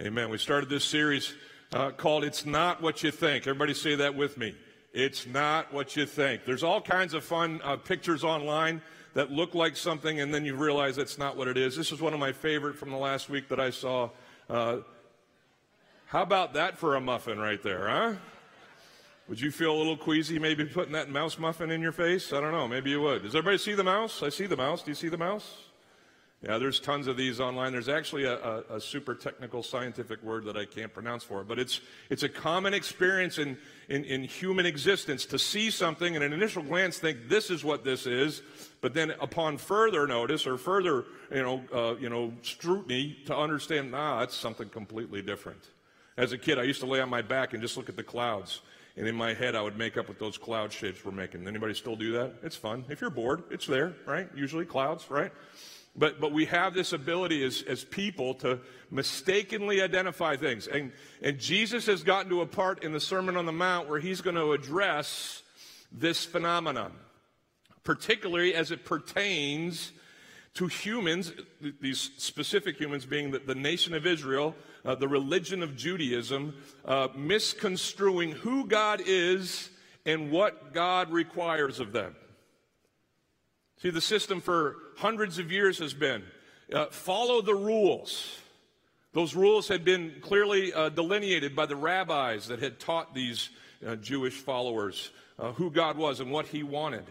Amen. We started this series uh, called It's Not What You Think. Everybody say that with me. It's not what you think. There's all kinds of fun uh, pictures online that look like something, and then you realize it's not what it is. This is one of my favorite from the last week that I saw. Uh, how about that for a muffin right there, huh? Would you feel a little queasy maybe putting that mouse muffin in your face? I don't know. Maybe you would. Does everybody see the mouse? I see the mouse. Do you see the mouse? Yeah, there's tons of these online. There's actually a, a, a, super technical scientific word that I can't pronounce for it, but it's, it's a common experience in, in, in human existence to see something and an initial glance think this is what this is, but then upon further notice or further you know, uh, you know, scrutiny to understand, ah, it's something completely different. As a kid, I used to lay on my back and just look at the clouds. And in my head, I would make up what those cloud shapes were making. Anybody still do that? It's fun. If you're bored, it's there, right? Usually clouds, right? But, but we have this ability as, as people to mistakenly identify things. And, and Jesus has gotten to a part in the Sermon on the Mount where he's going to address this phenomenon, particularly as it pertains to humans, these specific humans being the, the nation of Israel, uh, the religion of Judaism, uh, misconstruing who God is and what God requires of them. See, the system for hundreds of years has been uh, follow the rules. Those rules had been clearly uh, delineated by the rabbis that had taught these uh, Jewish followers uh, who God was and what He wanted.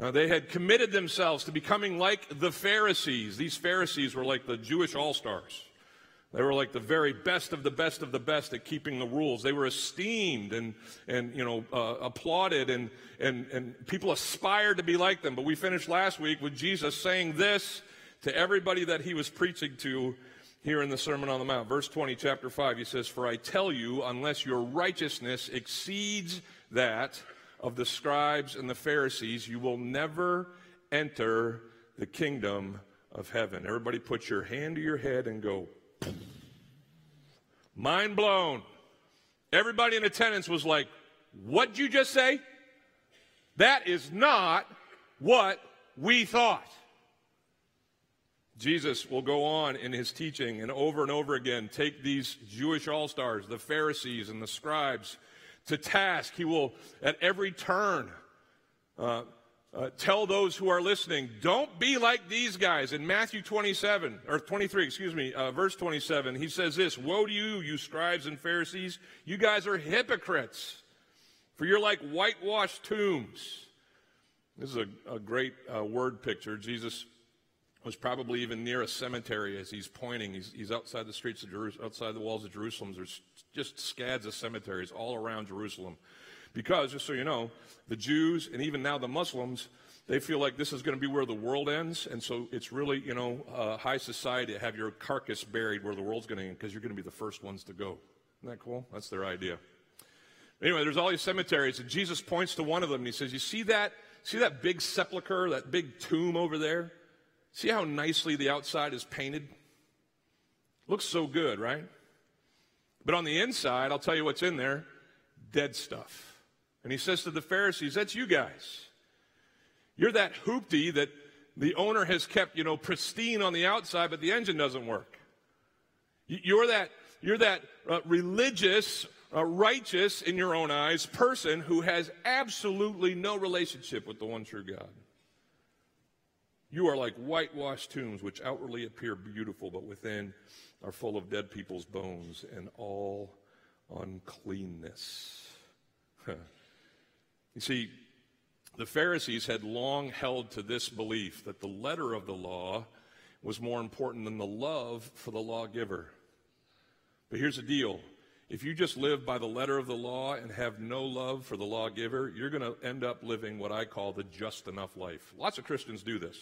Uh, they had committed themselves to becoming like the Pharisees. These Pharisees were like the Jewish all stars. They were like the very best of the best of the best at keeping the rules. They were esteemed and, and you know, uh, applauded, and, and, and people aspired to be like them. But we finished last week with Jesus saying this to everybody that he was preaching to here in the Sermon on the Mount. Verse 20, chapter 5, he says, For I tell you, unless your righteousness exceeds that of the scribes and the Pharisees, you will never enter the kingdom of heaven. Everybody put your hand to your head and go, Mind blown. Everybody in attendance was like, What'd you just say? That is not what we thought. Jesus will go on in his teaching and over and over again take these Jewish all stars, the Pharisees and the scribes, to task. He will, at every turn, uh, uh, tell those who are listening, don't be like these guys. In Matthew 27, or 23, excuse me, uh, verse 27, he says this Woe to you, you scribes and Pharisees! You guys are hypocrites, for you're like whitewashed tombs. This is a, a great uh, word picture. Jesus was probably even near a cemetery as he's pointing. He's, he's outside the streets of Jerusalem, outside the walls of Jerusalem. There's just scads of cemeteries all around Jerusalem. Because, just so you know, the Jews and even now the Muslims, they feel like this is going to be where the world ends. And so it's really, you know, uh, high society to have your carcass buried where the world's going to end because you're going to be the first ones to go. Isn't that cool? That's their idea. Anyway, there's all these cemeteries, and Jesus points to one of them and he says, You see that? See that big sepulcher, that big tomb over there? See how nicely the outside is painted? Looks so good, right? But on the inside, I'll tell you what's in there dead stuff. And he says to the Pharisees, That's you guys. You're that hoopty that the owner has kept, you know, pristine on the outside, but the engine doesn't work. You're that, you're that uh, religious, uh, righteous in your own eyes person who has absolutely no relationship with the one true God. You are like whitewashed tombs, which outwardly appear beautiful, but within are full of dead people's bones and all uncleanness. You see, the Pharisees had long held to this belief that the letter of the law was more important than the love for the lawgiver. But here's the deal if you just live by the letter of the law and have no love for the lawgiver, you're going to end up living what I call the just enough life. Lots of Christians do this.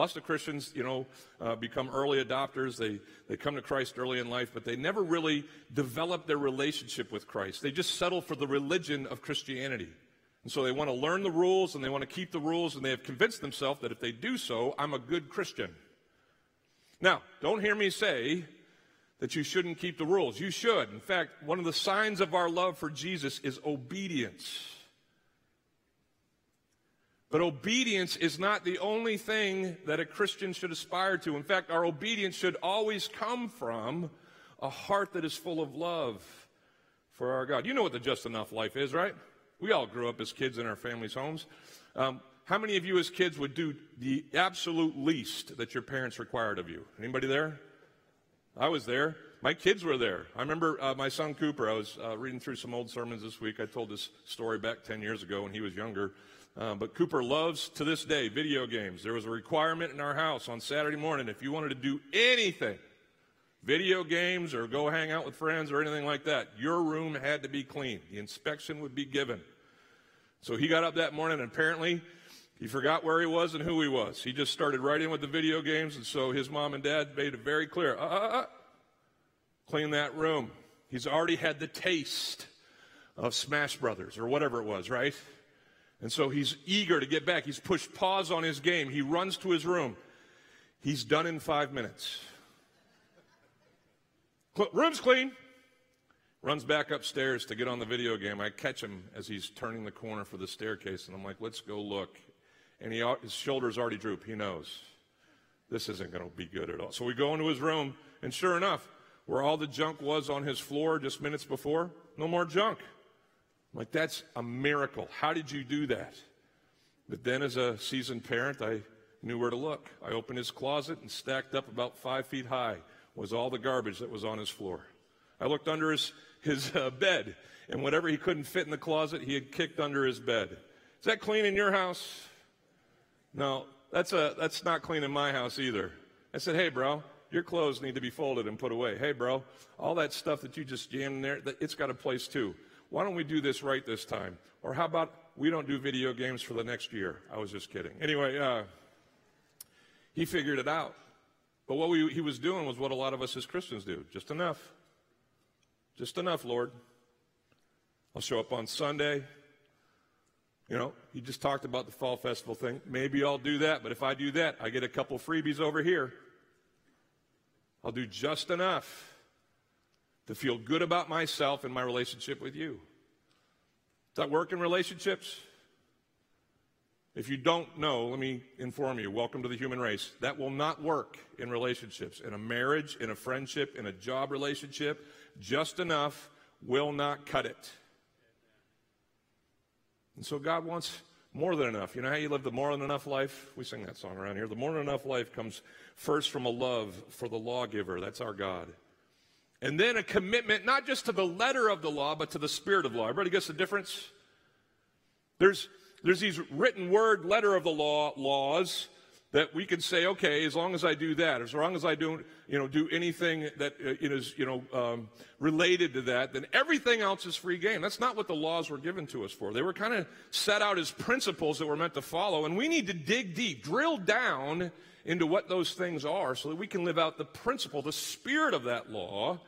Lots of Christians, you know, uh, become early adopters. They, they come to Christ early in life, but they never really develop their relationship with Christ. They just settle for the religion of Christianity. And so they want to learn the rules and they want to keep the rules, and they have convinced themselves that if they do so, I'm a good Christian. Now, don't hear me say that you shouldn't keep the rules. You should. In fact, one of the signs of our love for Jesus is obedience. But obedience is not the only thing that a Christian should aspire to. In fact, our obedience should always come from a heart that is full of love for our God. You know what the just enough life is, right? We all grew up as kids in our families' homes. Um, how many of you as kids would do the absolute least that your parents required of you? Anybody there? I was there. My kids were there. I remember uh, my son Cooper. I was uh, reading through some old sermons this week. I told this story back 10 years ago when he was younger. Uh, but Cooper loves to this day video games. There was a requirement in our house on Saturday morning if you wanted to do anything, video games or go hang out with friends or anything like that, your room had to be clean. The inspection would be given. So he got up that morning and apparently he forgot where he was and who he was. He just started right in with the video games, and so his mom and dad made it very clear uh, uh, uh, clean that room. He's already had the taste of Smash Brothers or whatever it was, right? And so he's eager to get back. He's pushed pause on his game. He runs to his room. He's done in five minutes. Room's clean. Runs back upstairs to get on the video game. I catch him as he's turning the corner for the staircase, and I'm like, let's go look and he, his shoulders already droop. He knows this isn't going to be good at all. So we go into his room, and sure enough, where all the junk was on his floor just minutes before, no more junk. Like, that's a miracle. How did you do that? But then, as a seasoned parent, I knew where to look. I opened his closet, and stacked up about five feet high was all the garbage that was on his floor. I looked under his, his uh, bed, and whatever he couldn't fit in the closet, he had kicked under his bed. Is that clean in your house? No, that's, a, that's not clean in my house either. I said, hey, bro, your clothes need to be folded and put away. Hey, bro, all that stuff that you just jammed in there, it's got a place too. Why don't we do this right this time? Or how about we don't do video games for the next year? I was just kidding. Anyway, uh, he figured it out. But what we, he was doing was what a lot of us as Christians do just enough. Just enough, Lord. I'll show up on Sunday. You know, he just talked about the fall festival thing. Maybe I'll do that, but if I do that, I get a couple freebies over here. I'll do just enough to feel good about myself and my relationship with you. Does that work in relationships? If you don't know, let me inform you. Welcome to the human race. That will not work in relationships. In a marriage, in a friendship, in a job relationship, just enough will not cut it. And so God wants more than enough. You know how you live the more than enough life? We sing that song around here. The more than enough life comes first from a love for the lawgiver. That's our God. And then a commitment, not just to the letter of the law, but to the spirit of law. Everybody gets the difference? There's, there's these written word letter of the law laws that we can say, okay, as long as I do that, as long as I don't, you know, do anything that uh, is, you know, um, related to that, then everything else is free game. That's not what the laws were given to us for. They were kind of set out as principles that we're meant to follow, and we need to dig deep, drill down into what those things are, so that we can live out the principle, the spirit of that law,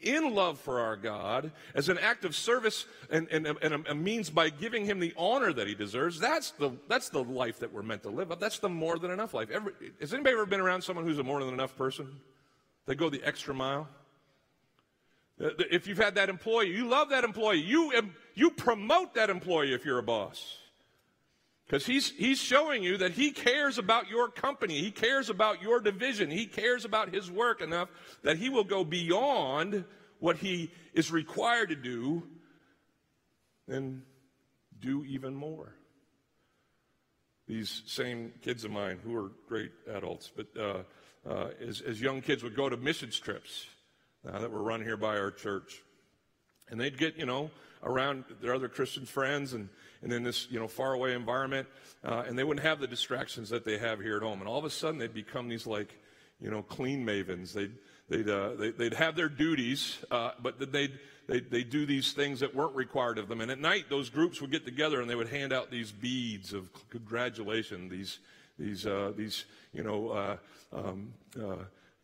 in love for our God as an act of service and, and, and a, means by giving him the honor that he deserves. That's the, that's the life that we're meant to live. That's the more than enough life. Every, has anybody ever been around someone who's a more than enough person? They go the extra mile. Uh, if you've had that employee, you love that employee. You, you promote that employee if you're a boss. Because he's, he's showing you that he cares about your company. He cares about your division. He cares about his work enough that he will go beyond what he is required to do and do even more. These same kids of mine, who are great adults, but uh, uh, as, as, young kids would go to missions trips uh, that were run here by our church. And they'd get, you know, around their other Christian friends and, and in this, you know, faraway environment. Uh, and they wouldn't have the distractions that they have here at home. And all of a sudden, they'd become these, like, you know, clean mavens. They'd, they'd, uh, they, would have their duties, uh, but they'd, they'd, they'd do these things that weren't required of them. And at night, those groups would get together and they would hand out these beads of congratulation, these, these, uh, these you know, uh, um, uh,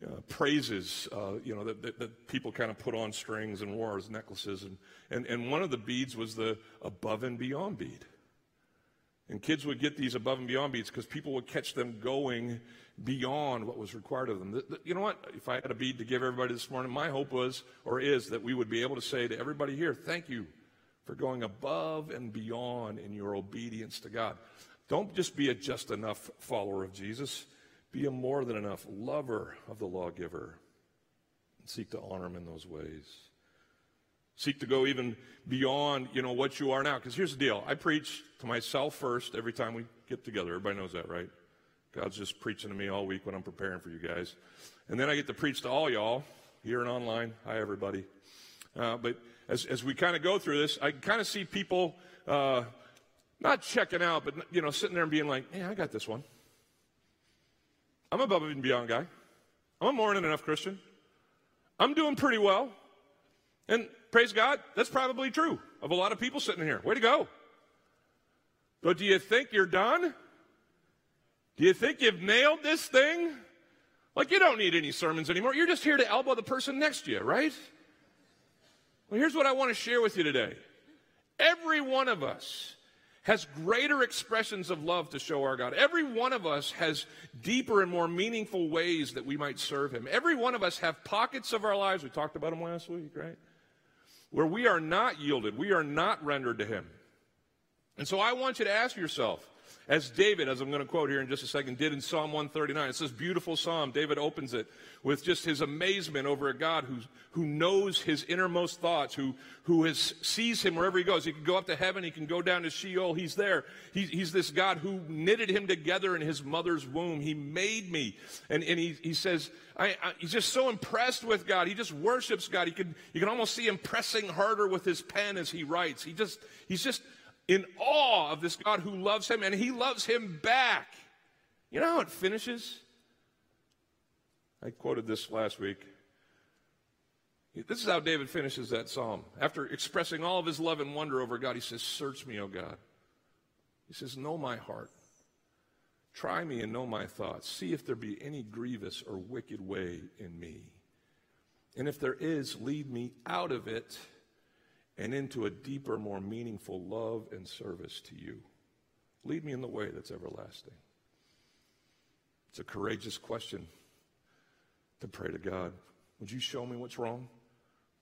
uh, praises, uh, you know, that, that, that, people kind of put on strings and wore as necklaces. And, and, and one of the beads was the above and beyond bead. And kids would get these above and beyond beads because people would catch them going beyond what was required of them. The, the, you know what? If I had a bead to give everybody this morning, my hope was or is that we would be able to say to everybody here, thank you for going above and beyond in your obedience to God. Don't just be a just enough follower of Jesus, be a more than enough lover of the lawgiver. And seek to honor him in those ways. Seek to go even beyond, you know, what you are now. Because here's the deal. I preach to myself first every time we get together. Everybody knows that, right? God's just preaching to me all week when I'm preparing for you guys. And then I get to preach to all y'all here and online. Hi, everybody. Uh, but as, as we kind of go through this, I kind of see people uh, not checking out, but, you know, sitting there and being like, hey, I got this one. I'm a above and beyond guy. I'm a more than enough Christian. I'm doing pretty well. And praise God, that's probably true of a lot of people sitting here. Way to go. But do you think you're done? Do you think you've nailed this thing? Like, you don't need any sermons anymore. You're just here to elbow the person next to you, right? Well, here's what I want to share with you today. Every one of us has greater expressions of love to show our God. Every one of us has deeper and more meaningful ways that we might serve Him. Every one of us have pockets of our lives, we talked about them last week, right? Where we are not yielded, we are not rendered to Him. And so I want you to ask yourself, as David, as I'm going to quote here in just a second, did in Psalm 139. It's this beautiful psalm. David opens it with just his amazement over a God who, who knows his innermost thoughts, who, who has, sees him wherever he goes. He can go up to heaven, he can go down to Sheol, he's there. He, he's this God who knitted him together in his mother's womb. He made me. And, and he, he says, I, I, he's just so impressed with God. He just worships God. He can, you can almost see him pressing harder with his pen as he writes. He just, he's just in awe of this God who loves him and he loves him back. You know how it finishes? I quoted this last week. This is how David finishes that psalm. After expressing all of his love and wonder over God, he says, Search me, O God. He says, Know my heart. Try me and know my thoughts. See if there be any grievous or wicked way in me. And if there is, lead me out of it and into a deeper, more meaningful love and service to you. Lead me in the way that's everlasting. It's a courageous question to pray to God. Would you show me what's wrong?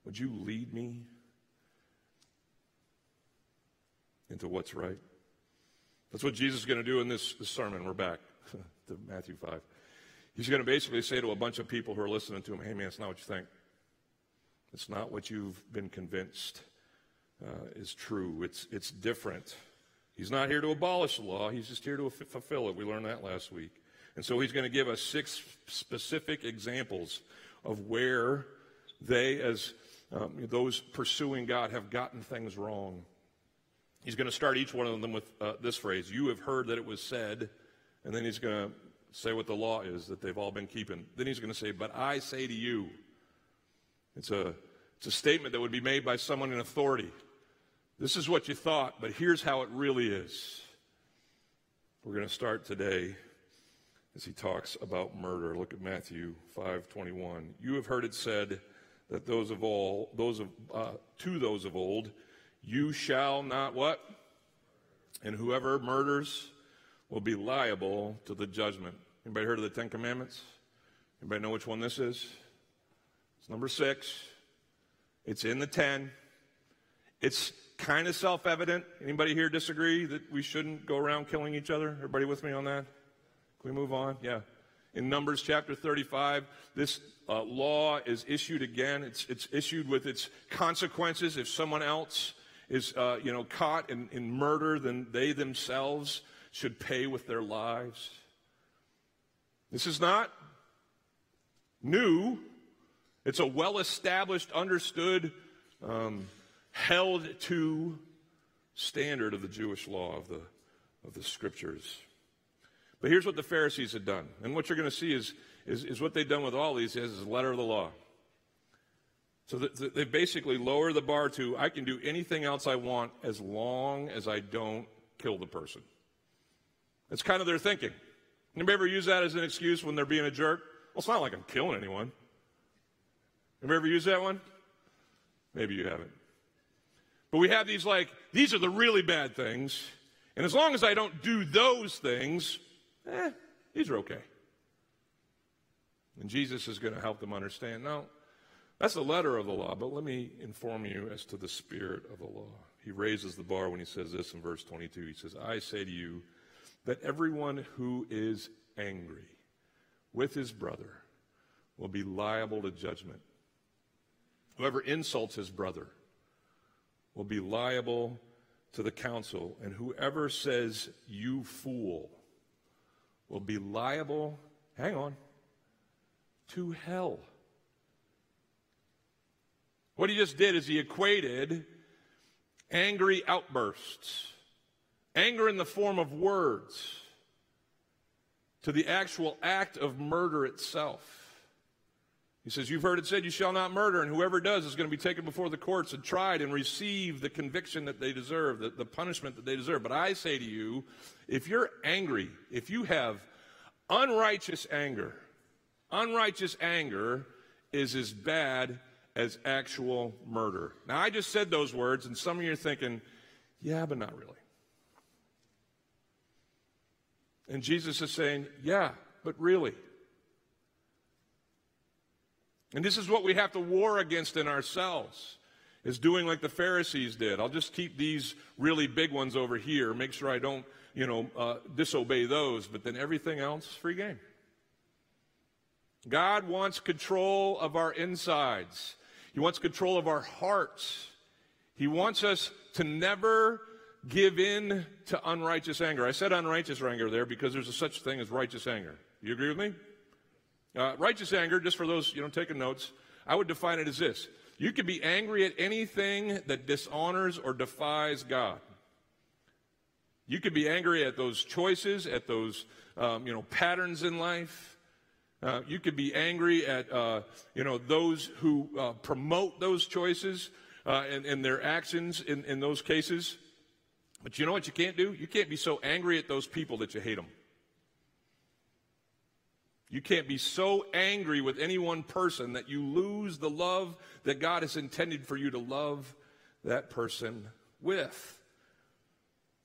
Would you lead me into what's right? That's what Jesus is going to do in this, this sermon. We're back to Matthew 5. He's going to basically say to a bunch of people who are listening to him, hey, man, it's not what you think. It's not what you've been convinced uh, is true. It's, it's different. He's not here to abolish the law, he's just here to fulfill it. We learned that last week. And so he's going to give us six specific examples of where they, as um, those pursuing God, have gotten things wrong. He's going to start each one of them with uh, this phrase You have heard that it was said. And then he's going to say what the law is that they've all been keeping. Then he's going to say, But I say to you. It's a, it's a statement that would be made by someone in authority. This is what you thought, but here's how it really is. We're going to start today as he talks about murder. Look at Matthew 5:21. You have heard it said that those of all, those of uh, to those of old, you shall not what? And whoever murders will be liable to the judgment. Anybody heard of the Ten Commandments? Anybody know which one this is? It's number six. It's in the ten. It's kind of self-evident. Anybody here disagree that we shouldn't go around killing each other? Everybody with me on that? Can we move on? Yeah. In Numbers chapter 35, this uh, law is issued again. It's, it's issued with its consequences. If someone else is, uh, you know, caught in, in murder, then they themselves should pay with their lives. This is not new. It's a well-established, understood um, held to standard of the Jewish law of the, of the scriptures. But here's what the Pharisees had done. And what you're going to see is, is, is what they've done with all these is, is letter of the law. So they basically lower the bar to I can do anything else I want as long as I don't kill the person. That's kind of their thinking. Anybody ever use that as an excuse when they're being a jerk? Well, it's not like I'm killing anyone. You ever used that one? Maybe you haven't. But we have these like, these are the really bad things. And as long as I don't do those things, eh, these are okay. And Jesus is going to help them understand. Now, that's the letter of the law, but let me inform you as to the spirit of the law. He raises the bar when he says this in verse 22. He says, I say to you that everyone who is angry with his brother will be liable to judgment. Whoever insults his brother will be liable to the council, and whoever says, You fool, will be liable, hang on, to hell. What he just did is he equated angry outbursts, anger in the form of words, to the actual act of murder itself. He says, You've heard it said, You shall not murder, and whoever does is going to be taken before the courts and tried and receive the conviction that they deserve, the, the punishment that they deserve. But I say to you, if you're angry, if you have unrighteous anger, unrighteous anger is as bad as actual murder. Now, I just said those words, and some of you are thinking, Yeah, but not really. And Jesus is saying, Yeah, but really. And this is what we have to war against in ourselves is doing like the Pharisees did. I'll just keep these really big ones over here, make sure I don't, you know, uh, disobey those, but then everything else, free game. God wants control of our insides. He wants control of our hearts. He wants us to never give in to unrighteous anger. I said unrighteous anger there because there's a such thing as righteous anger. You agree with me? Uh, righteous anger, just for those, you know, taking notes, I would define it as this. You can be angry at anything that dishonors or defies God. You could be angry at those choices, at those, um, you know, patterns in life. Uh, you could be angry at, uh, you know, those who uh, promote those choices uh, and, and, their actions in, in those cases. But you know what you can't do? You can't be so angry at those people that you hate them. You can't be so angry with any one person that you lose the love that God has intended for you to love that person with.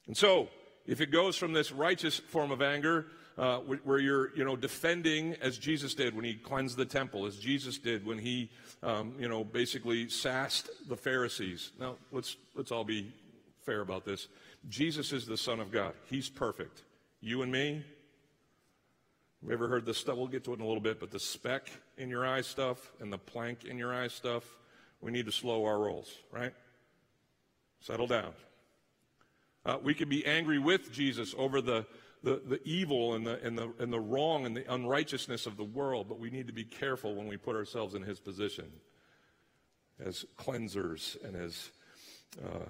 And so, if it goes from this righteous form of anger, uh, where you're, you know, defending as Jesus did when he cleansed the temple, as Jesus did when he, um, you know, basically sassed the Pharisees. Now, let's let's all be fair about this. Jesus is the Son of God. He's perfect. You and me, we ever heard the stuff? We'll get to it in a little bit, but the speck in your eye stuff and the plank in your eye stuff, we need to slow our rolls, right? Settle down. Uh, we could be angry with Jesus over the, the, the evil and the, and, the, and the wrong and the unrighteousness of the world, but we need to be careful when we put ourselves in his position as cleansers and as, uh,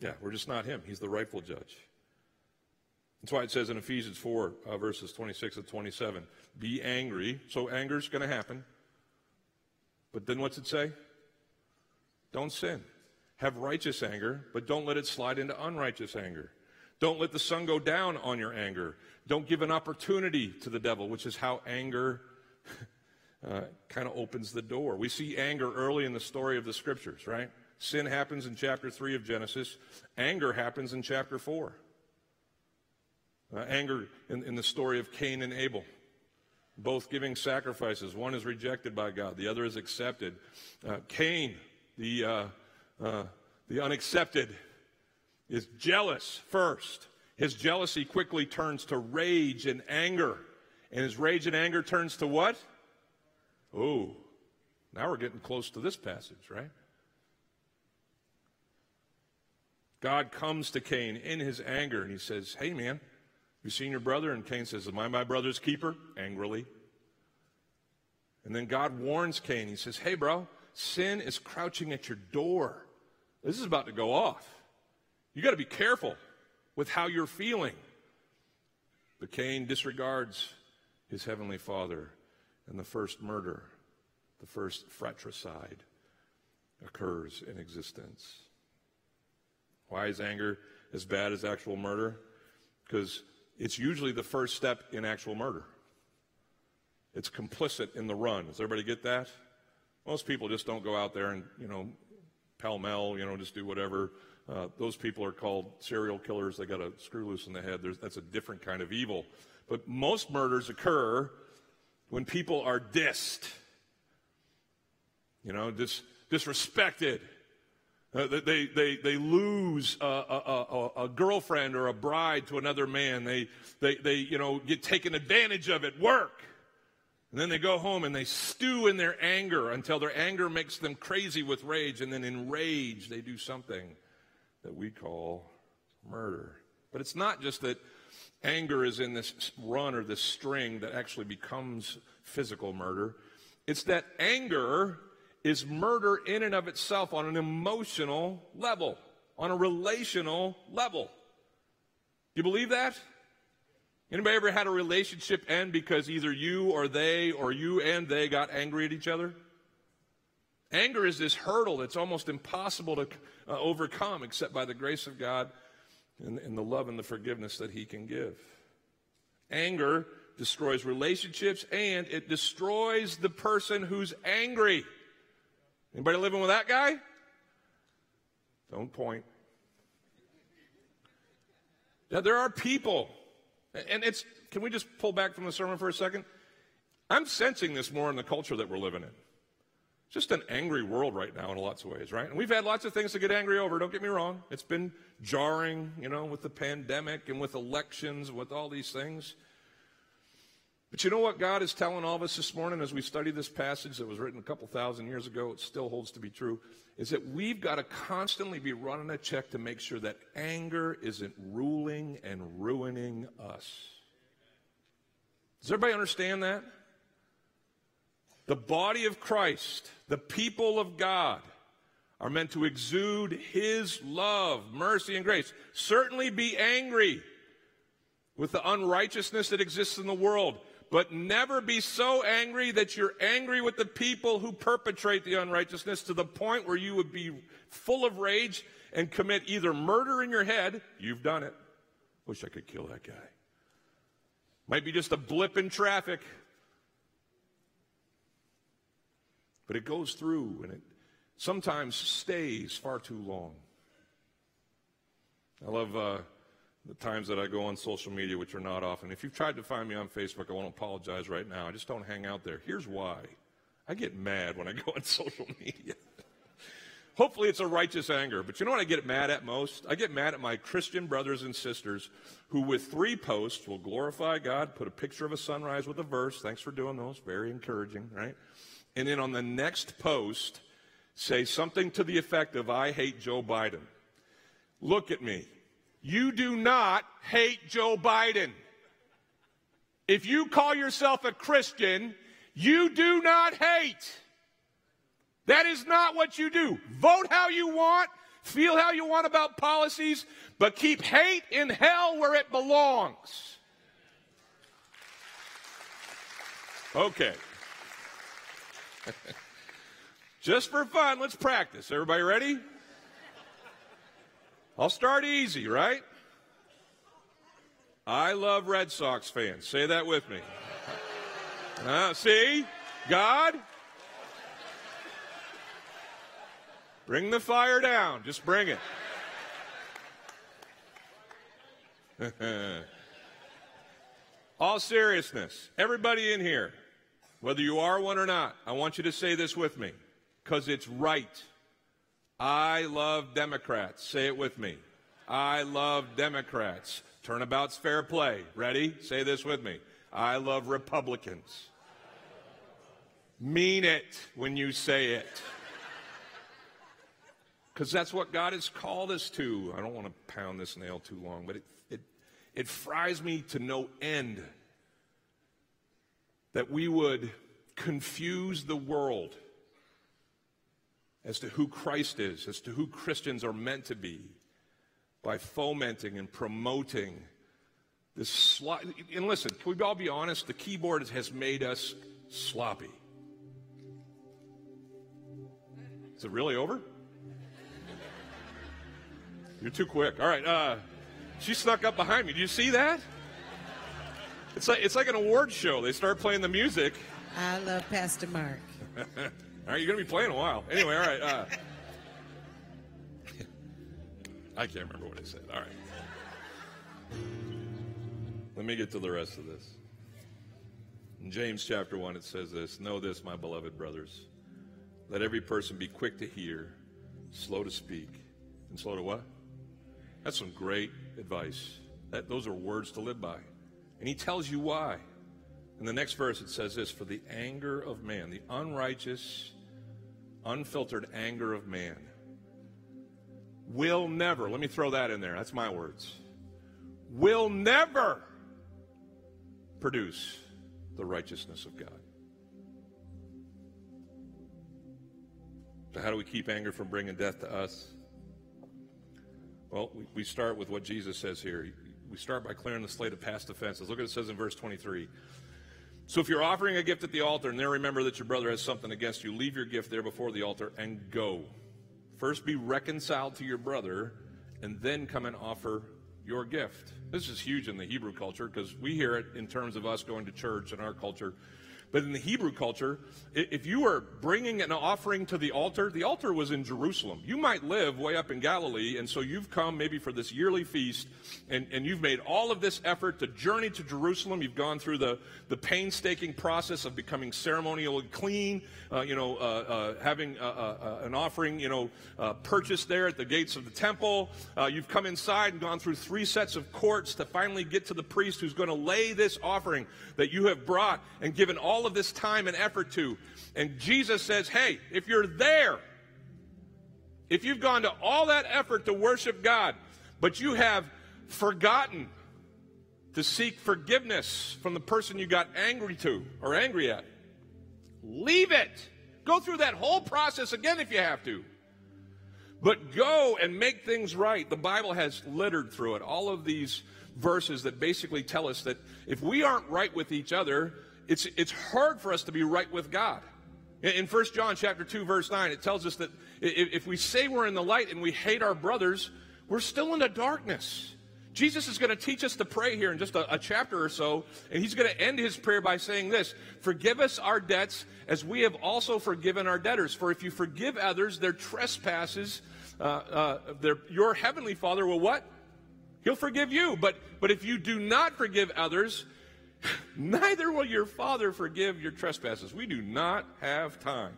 yeah, we're just not him. He's the rightful judge. That's why it says in Ephesians 4, uh, verses 26 and 27, be angry. So anger's going to happen. But then what's it say? Don't sin. Have righteous anger, but don't let it slide into unrighteous anger. Don't let the sun go down on your anger. Don't give an opportunity to the devil, which is how anger uh, kind of opens the door. We see anger early in the story of the scriptures, right? Sin happens in chapter 3 of Genesis, anger happens in chapter 4. Uh, anger in, in the story of Cain and Abel, both giving sacrifices. One is rejected by God, the other is accepted. Uh, Cain, the, uh, uh, the unaccepted, is jealous first. His jealousy quickly turns to rage and anger. And his rage and anger turns to what? Oh, now we're getting close to this passage, right? God comes to Cain in his anger and he says, Hey, man, you seen your brother? And Cain says, Am I my brother's keeper? Angrily. And then God warns Cain. He says, Hey, bro, sin is crouching at your door. This is about to go off. You got to be careful with how you're feeling. But Cain disregards his heavenly father, and the first murder, the first fratricide, occurs in existence. Why is anger as bad as actual murder? Because it's usually the first step in actual murder. It's complicit in the run. Does everybody get that? Most people just don't go out there and, you know, pell mell, you know, just do whatever. Uh, those people are called serial killers. They got a screw loose in the head. There's, that's a different kind of evil. But most murders occur when people are dissed, you know, dis, disrespected, Uh, they, they, they lose a, a, a, a, girlfriend or a bride to another man. They, they, they, you know, get taken advantage of at work. And then they go home and they stew in their anger until their anger makes them crazy with rage. And then in rage, they do something that we call murder. But it's not just that anger is in this run or this string that actually becomes physical murder. It's that anger is murder in and of itself on an emotional level, on a relational level. Do you believe that? Anybody ever had a relationship end because either you or they or you and they got angry at each other? Anger is this hurdle that's almost impossible to uh, overcome except by the grace of God and, and the love and the forgiveness that He can give. Anger destroys relationships and it destroys the person who's angry. Anybody living with that guy? Don't point. Now, there are people, and it's, can we just pull back from the sermon for a second? I'm sensing this more in the culture that we're living in. It's just an angry world right now in lots of ways, right? And we've had lots of things to get angry over, don't get me wrong. It's been jarring, you know, with the pandemic and with elections, with all these things. But you know what God is telling all of us this morning as we study this passage that was written a couple thousand years ago, it still holds to be true, is that we've got to constantly be running a check to make sure that anger isn't ruling and ruining us. Does everybody understand that? The body of Christ, the people of God, are meant to exude His love, mercy, and grace. Certainly be angry with the unrighteousness that exists in the world but never be so angry that you're angry with the people who perpetrate the unrighteousness to the point where you would be full of rage and commit either murder in your head, you've done it. Wish I could kill that guy. Might be just a blip in traffic. But it goes through and it sometimes stays far too long. I love uh, the times that I go on social media, which are not often. If you've tried to find me on Facebook, I want to apologize right now. I just don't hang out there. Here's why I get mad when I go on social media. Hopefully, it's a righteous anger. But you know what I get mad at most? I get mad at my Christian brothers and sisters who, with three posts, will glorify God, put a picture of a sunrise with a verse. Thanks for doing those. Very encouraging, right? And then on the next post, say something to the effect of, I hate Joe Biden. Look at me. You do not hate Joe Biden. If you call yourself a Christian, you do not hate. That is not what you do. Vote how you want, feel how you want about policies, but keep hate in hell where it belongs. Okay. Just for fun, let's practice. Everybody ready? I'll start easy, right? I love Red Sox fans. Say that with me. Uh, see? God? Bring the fire down. Just bring it. All seriousness, everybody in here, whether you are one or not, I want you to say this with me because it's right. I love Democrats. Say it with me. I love Democrats. Turnabout's fair play. Ready? Say this with me. I love Republicans. Mean it when you say it. Because that's what God has called us to. I don't want to pound this nail too long, but it, it, it fries me to no end that we would confuse the world as to who Christ is, as to who Christians are meant to be, by fomenting and promoting this. Slo- and listen, can we all be honest? The keyboard has made us sloppy. Is it really over? You're too quick. All right. Uh, she snuck up behind me. Do you see that? It's like it's like an award show. They start playing the music. I love Pastor Mark. All right, you're going to be playing a while. Anyway, all right. Uh, I can't remember what I said. All right. Let me get to the rest of this. In James chapter 1, it says this Know this, my beloved brothers. Let every person be quick to hear, slow to speak, and slow to what? That's some great advice. That, those are words to live by. And he tells you why. In the next verse, it says this For the anger of man, the unrighteous, unfiltered anger of man, will never, let me throw that in there, that's my words, will never produce the righteousness of God. So, how do we keep anger from bringing death to us? Well, we, start with what Jesus says here. We start by clearing the slate of past offenses. Look at what it says in verse 23. So if you're offering a gift at the altar and there remember that your brother has something against you, leave your gift there before the altar and go. First be reconciled to your brother and then come and offer your gift. This is huge in the Hebrew culture because we hear it in terms of us going to church in our culture. But in the Hebrew culture, if you were bringing an offering to the altar, the altar was in Jerusalem. You might live way up in Galilee, and so you've come maybe for this yearly feast, and, and you've made all of this effort to journey to Jerusalem. You've gone through the, the painstaking process of becoming ceremonially clean, uh, you know, uh, uh, having uh, uh, uh, an offering, you know, purchased there at the gates of the temple. you've come inside and gone through three sets of courts to finally get to the priest who's going to lay this offering that you have brought and given all all of this time and effort to. And Jesus says, hey, if you're there, if you've gone to all that effort to worship God, but you have forgotten to seek forgiveness from the person you got angry to or angry at, leave it. Go through that whole process again if you have to. But go and make things right. The Bible has littered through it. All of these verses that basically tell us that if we aren't right with each other, it's, it's hard for us to be right with God. In 1 John chapter 2, verse 9, it tells us that if we say we're in the light and we hate our brothers, we're still in the darkness. Jesus is going to teach us to pray here in just a, a chapter or so, and he's going to end his prayer by saying this Forgive us our debts as we have also forgiven our debtors. For if you forgive others their trespasses, uh, uh, their, your heavenly Father will what? He'll forgive you. But, but if you do not forgive others, neither will your Father forgive your trespasses. We do not have time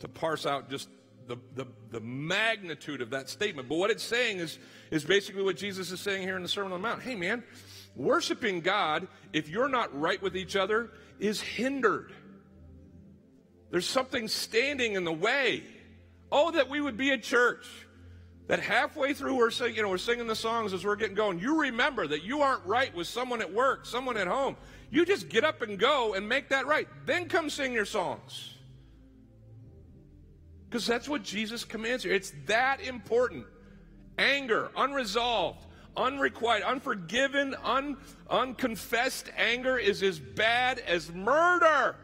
to parse out just the, the, the magnitude of that statement. But what it's saying is, is basically what Jesus is saying here in the Sermon on the Mount. Hey, man, worshiping God, if you're not right with each other, is hindered. There's something standing in the way. Oh, that we would be a church that halfway through we're singing, you know, we're singing the songs as we're getting going. You remember that you aren't right with someone at work, someone at home. You just get up and go and make that right. Then come sing your songs. Because that's what Jesus commands here. It's that important. Anger, unresolved, unrequited, unforgiven, un, unconfessed anger is as bad as murder.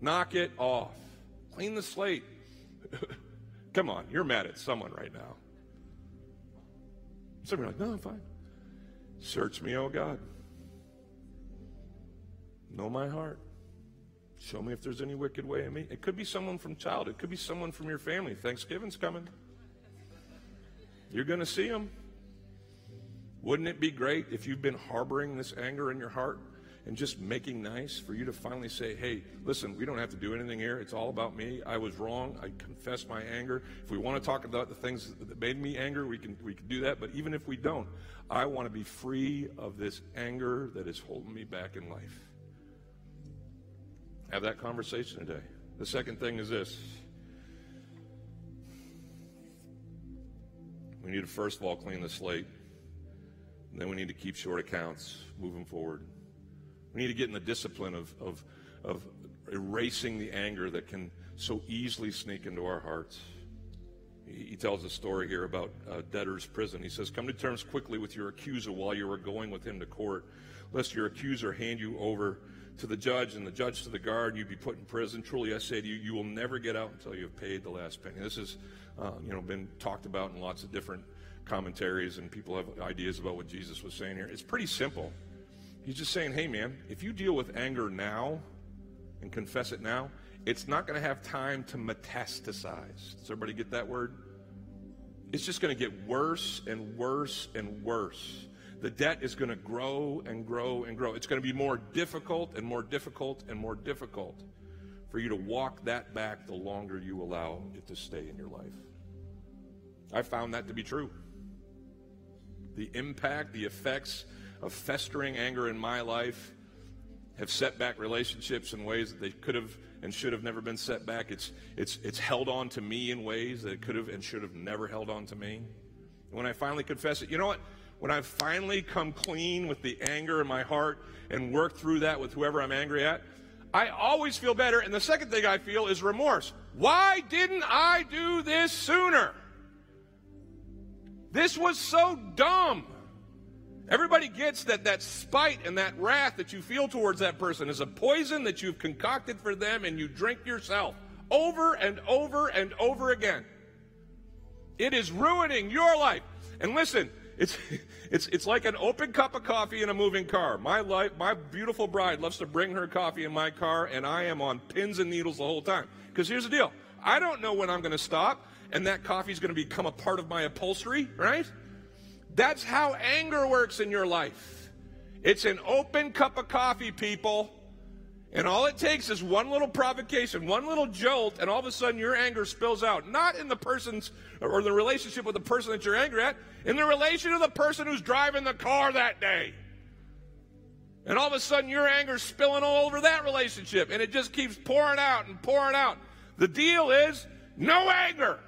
Knock it off. Clean the slate. Come on, you're mad at someone right now. Some are like, no, I'm fine. Search me, oh God. Know my heart. Show me if there's any wicked way in me. It could be someone from child. It could be someone from your family. Thanksgiving's coming. You're going to see them. Wouldn't it be great if you've been harboring this anger in your heart and just making nice for you to finally say, hey, listen, we don't have to do anything here. It's all about me. I was wrong. I confess my anger. If we want to talk about the things that made me angry, we can, we can do that. But even if we don't, I want to be free of this anger that is holding me back in life. Have that conversation today. The second thing is this. We need to first of all clean the slate. And then we need to keep short accounts moving forward. We need to get in the discipline of, of, of erasing the anger that can so easily sneak into our hearts. He, he tells a story here about debtor's prison. He says, Come to terms quickly with your accuser while you are going with him to court, lest your accuser hand you over to the judge and the judge to the guard and you be put in prison. Truly, I say to you, you will never get out until you have paid the last penny. This has uh, you know, been talked about in lots of different commentaries, and people have ideas about what Jesus was saying here. It's pretty simple. He's just saying, hey, man, if you deal with anger now and confess it now, it's not going to have time to metastasize. Does everybody get that word? It's just going to get worse and worse and worse. The debt is going to grow and grow and grow. It's going to be more difficult and more difficult and more difficult for you to walk that back the longer you allow it to stay in your life. I found that to be true. The impact, the effects of festering anger in my life have set back relationships in ways that they could have and should have never been set back. It's, it's, it's held on to me in ways that it could have and should have never held on to me. And when I finally confess it, you know what? When I finally come clean with the anger in my heart and work through that with whoever I'm angry at, I always feel better. And the second thing I feel is remorse. Why didn't I do this sooner? This was so dumb. Everybody gets that that spite and that wrath that you feel towards that person is a poison that you've concocted for them and you drink yourself over and over and over again. It is ruining your life. And listen, it's it's it's like an open cup of coffee in a moving car. My life, my beautiful bride loves to bring her coffee in my car, and I am on pins and needles the whole time. Because here's the deal: I don't know when I'm going to stop, and that coffee is going to become a part of my upholstery, right? That's how anger works in your life. It's an open cup of coffee, people. And all it takes is one little provocation, one little jolt, and all of a sudden your anger spills out. Not in the person's or the relationship with the person that you're angry at, in the relation of the person who's driving the car that day. And all of a sudden your anger's spilling all over that relationship, and it just keeps pouring out and pouring out. The deal is no anger.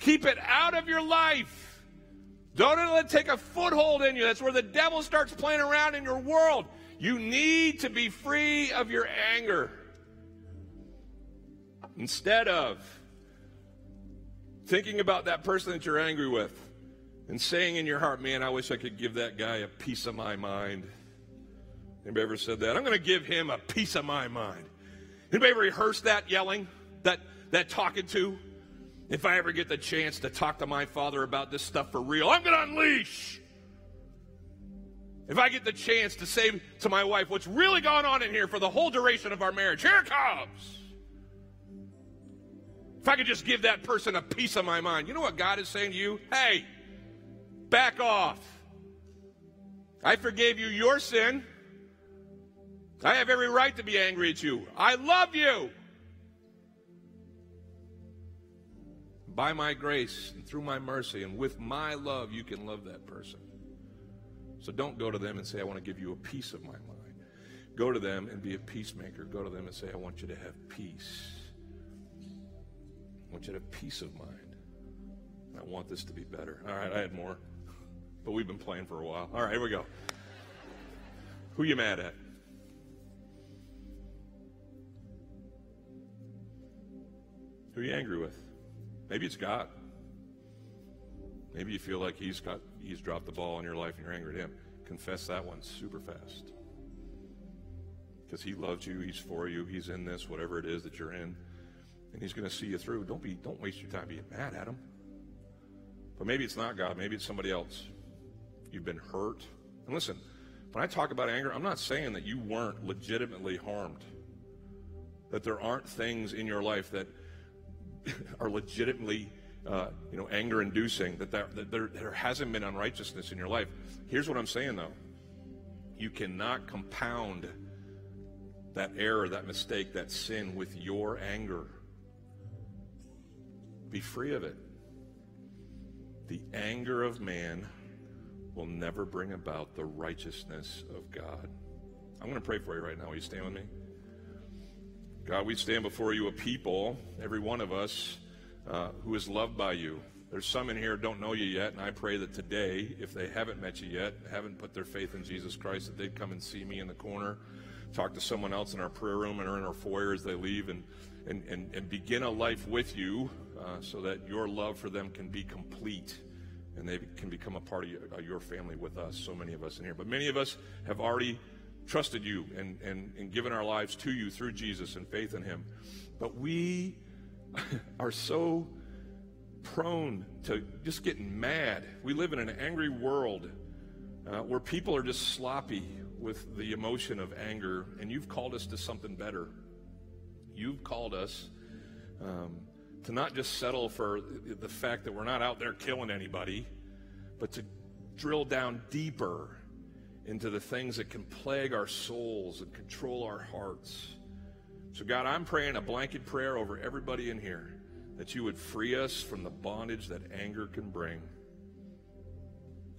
Keep it out of your life. Don't let it take a foothold in you. That's where the devil starts playing around in your world. You need to be free of your anger. Instead of thinking about that person that you're angry with and saying in your heart, man, I wish I could give that guy a piece of my mind. Anybody ever said that? I'm going to give him a piece of my mind. Anybody ever rehearsed that yelling, that, that talking to? If I ever get the chance to talk to my father about this stuff for real, I'm going to unleash. If I get the chance to say to my wife what's really gone on in here for the whole duration of our marriage, here it comes. If I could just give that person a piece of my mind, you know what God is saying to you? Hey, back off. I forgave you your sin. I have every right to be angry at you. I love you. By my grace and through my mercy and with my love, you can love that person. So don't go to them and say, I want to give you a piece of my mind. Go to them and be a peacemaker. Go to them and say, I want you to have peace. I want you to have peace of mind. I want this to be better. All right, I had more, but we've been playing for a while. All right, here we go. Who you mad at? Who are you angry with? Maybe it's God. Maybe you feel like he's got he's dropped the ball in your life and you're angry at him. Confess that one super fast. Because he loves you, he's for you, he's in this, whatever it is that you're in, and he's going to see you through. Don't be don't waste your time being mad at him. But maybe it's not God, maybe it's somebody else. You've been hurt. And listen, when I talk about anger, I'm not saying that you weren't legitimately harmed. That there aren't things in your life that are legitimately uh, you know, anger inducing, that, there, that there, there hasn't been unrighteousness in your life. Here's what I'm saying though you cannot compound that error, that mistake, that sin with your anger. Be free of it. The anger of man will never bring about the righteousness of God. I'm going to pray for you right now. Will you stand with me? God, we stand before you a people, every one of us, uh, who is loved by you. There's some in here don't know you yet, and I pray that today, if they haven't met you yet, haven't put their faith in Jesus Christ, that they'd come and see me in the corner, talk to someone else in our prayer room and or in our foyer as they leave, and, and, and, and begin a life with you uh, so that your love for them can be complete and they can become a part of your family with us, so many of us in here. But many of us have already trusted you and, and, and given our lives to you through Jesus and faith in him. But we are so prone to just getting mad. We live in an angry world uh, where people are just sloppy with the emotion of anger, and you've called us to something better. You've called us um, to not just settle for the fact that we're not out there killing anybody, but to drill down deeper into the things that can plague our souls and control our hearts. So, God, I'm praying a blanket prayer over everybody in here that you would free us from the bondage that anger can bring.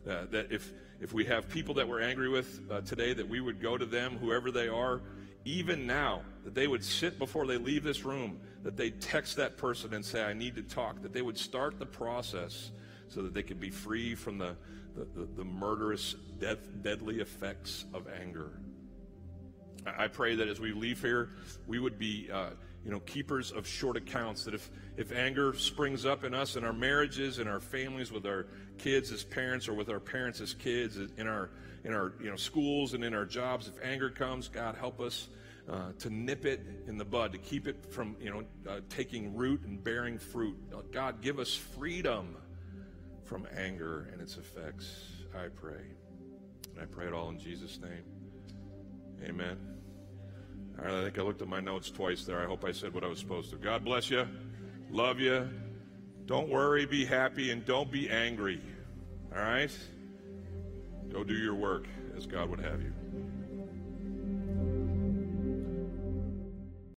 Uh, that if, if we have people that we're angry with uh, today, that we would go to them, whoever they are, even now, that they would sit before they leave this room, that they text that person and say, I need to talk, that they would start the process so that they could be free from the, the, the, the murderous, death, deadly effects of anger. I pray that as we leave here, we would be, uh, you know, keepers of short accounts. That if, if anger springs up in us, in our marriages, in our families, with our kids as parents, or with our parents as kids, in our, in our, you know, schools and in our jobs, if anger comes, God help us uh, to nip it in the bud, to keep it from, you know, uh, taking root and bearing fruit. Uh, God, give us freedom from anger and its effects. I pray, and I pray it all in Jesus' name. Amen. All right, I think I looked at my notes twice there. I hope I said what I was supposed to. God bless you. Love you. Don't worry, be happy, and don't be angry. All right? Go do your work as God would have you.